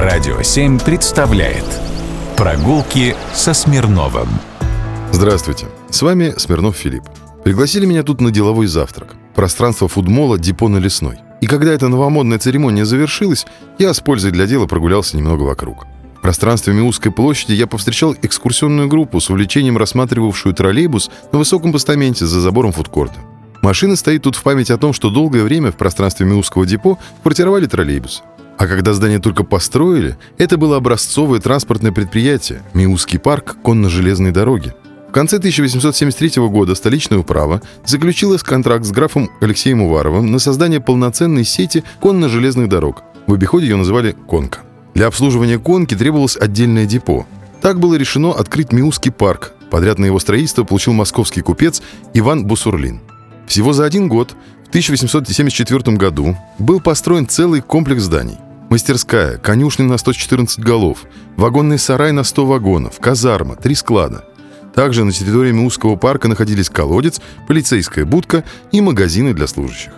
Радио 7 представляет Прогулки со Смирновым Здравствуйте, с вами Смирнов Филипп. Пригласили меня тут на деловой завтрак. Пространство фудмола «Депо на Лесной». И когда эта новомодная церемония завершилась, я с пользой для дела прогулялся немного вокруг. В пространстве Миусской площади я повстречал экскурсионную группу с увлечением рассматривавшую троллейбус на высоком постаменте за забором фудкорта. Машина стоит тут в память о том, что долгое время в пространстве Миусского депо квартировали троллейбусы. А когда здание только построили, это было образцовое транспортное предприятие – Миусский парк конно-железной дороги. В конце 1873 года столичная управа заключила контракт с графом Алексеем Уваровым на создание полноценной сети конно-железных дорог. В обиходе ее называли «Конка». Для обслуживания «Конки» требовалось отдельное депо. Так было решено открыть Миусский парк. Подряд на его строительство получил московский купец Иван Бусурлин. Всего за один год, в 1874 году, был построен целый комплекс зданий. Мастерская, конюшня на 114 голов, вагонный сарай на 100 вагонов, казарма, три склада. Также на территории Миусского парка находились колодец, полицейская будка и магазины для служащих.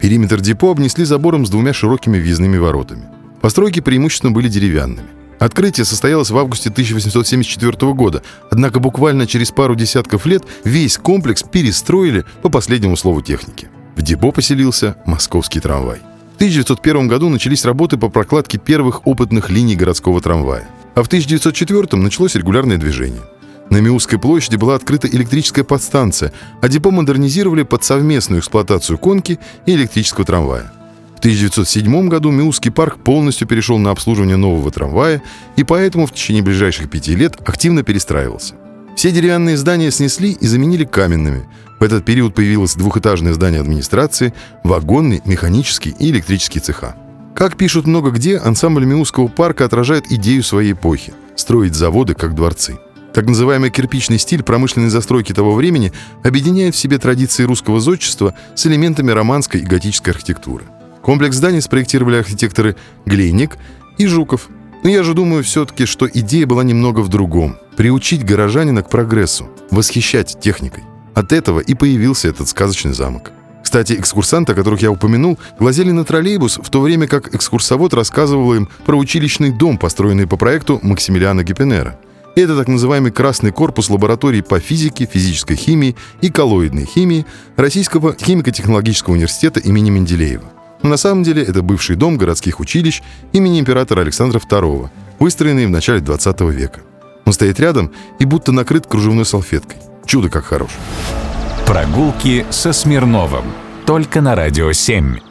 Периметр депо обнесли забором с двумя широкими въездными воротами. Постройки преимущественно были деревянными. Открытие состоялось в августе 1874 года, однако буквально через пару десятков лет весь комплекс перестроили по последнему слову техники. В депо поселился московский трамвай. В 1901 году начались работы по прокладке первых опытных линий городского трамвая. А в 1904 началось регулярное движение. На Миусской площади была открыта электрическая подстанция, а депо модернизировали под совместную эксплуатацию конки и электрического трамвая. В 1907 году Миусский парк полностью перешел на обслуживание нового трамвая и поэтому в течение ближайших пяти лет активно перестраивался. Все деревянные здания снесли и заменили каменными. В этот период появилось двухэтажное здание администрации, вагонный, механический и электрический цеха. Как пишут много где, ансамбль Миусского парка отражает идею своей эпохи – строить заводы как дворцы. Так называемый кирпичный стиль промышленной застройки того времени объединяет в себе традиции русского зодчества с элементами романской и готической архитектуры – Комплекс зданий спроектировали архитекторы Глейник и Жуков. Но я же думаю все-таки, что идея была немного в другом. Приучить горожанина к прогрессу, восхищать техникой. От этого и появился этот сказочный замок. Кстати, экскурсанты, о которых я упомянул, глазели на троллейбус, в то время как экскурсовод рассказывал им про училищный дом, построенный по проекту Максимилиана Гиппенера. Это так называемый красный корпус лаборатории по физике, физической химии и коллоидной химии Российского химико-технологического университета имени Менделеева. На самом деле это бывший дом городских училищ имени императора Александра II, выстроенный в начале 20 века. Он стоит рядом и будто накрыт кружевной салфеткой. Чудо как хорош. Прогулки со Смирновым. Только на «Радио 7».